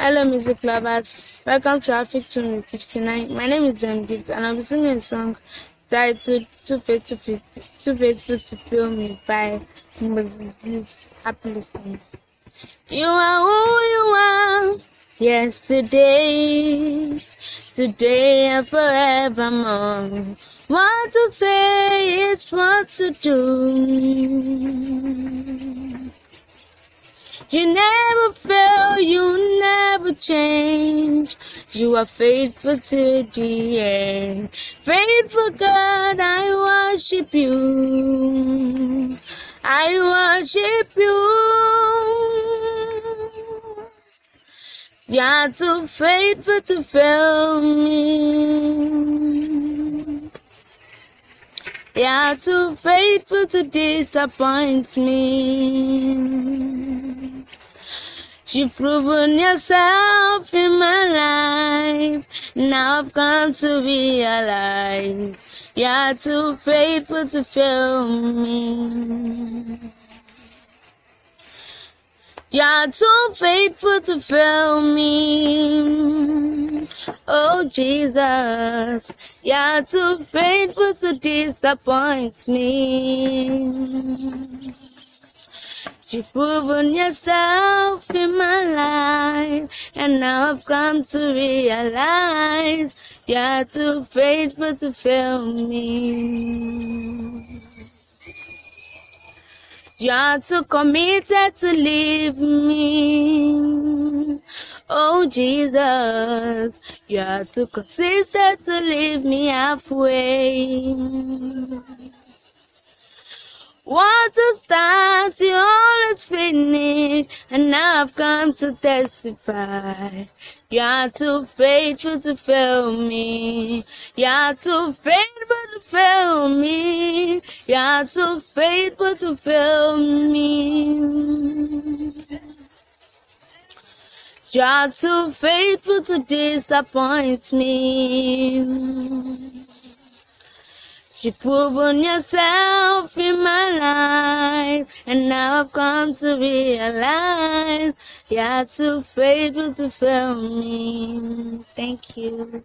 Hello, music lovers. Welcome to Afric 259. My name is Dem Gift, and I'll be singing a song titled Too Faithful to, Too Faithful to Fail Me by Moses. Happy listening. You are who you are yesterday, today, and forevermore. What to say is what to do. You never fail, you never change. You are faithful to the end. Faithful God, I worship you. I worship you. You are too faithful to fail me. You are too faithful to disappoint me. You've proven yourself in my life. Now I've come to realize you are too faithful to fail me. You are too faithful to fail me. Oh Jesus, you are too faithful to disappoint me. You've proven yourself in my life, and now I've come to realize you're too faithful to fail me. You're too committed to leave me. Oh Jesus, you're too consistent to leave me halfway. Want to start, you always finish, and now I've come to testify. You're too faithful to fail me. You're too faithful to fail me. You're too faithful to fail me. You're too faithful to disappoint me. You've proven yourself in my and now I've come to realize you're too faithful to fail me. Thank you.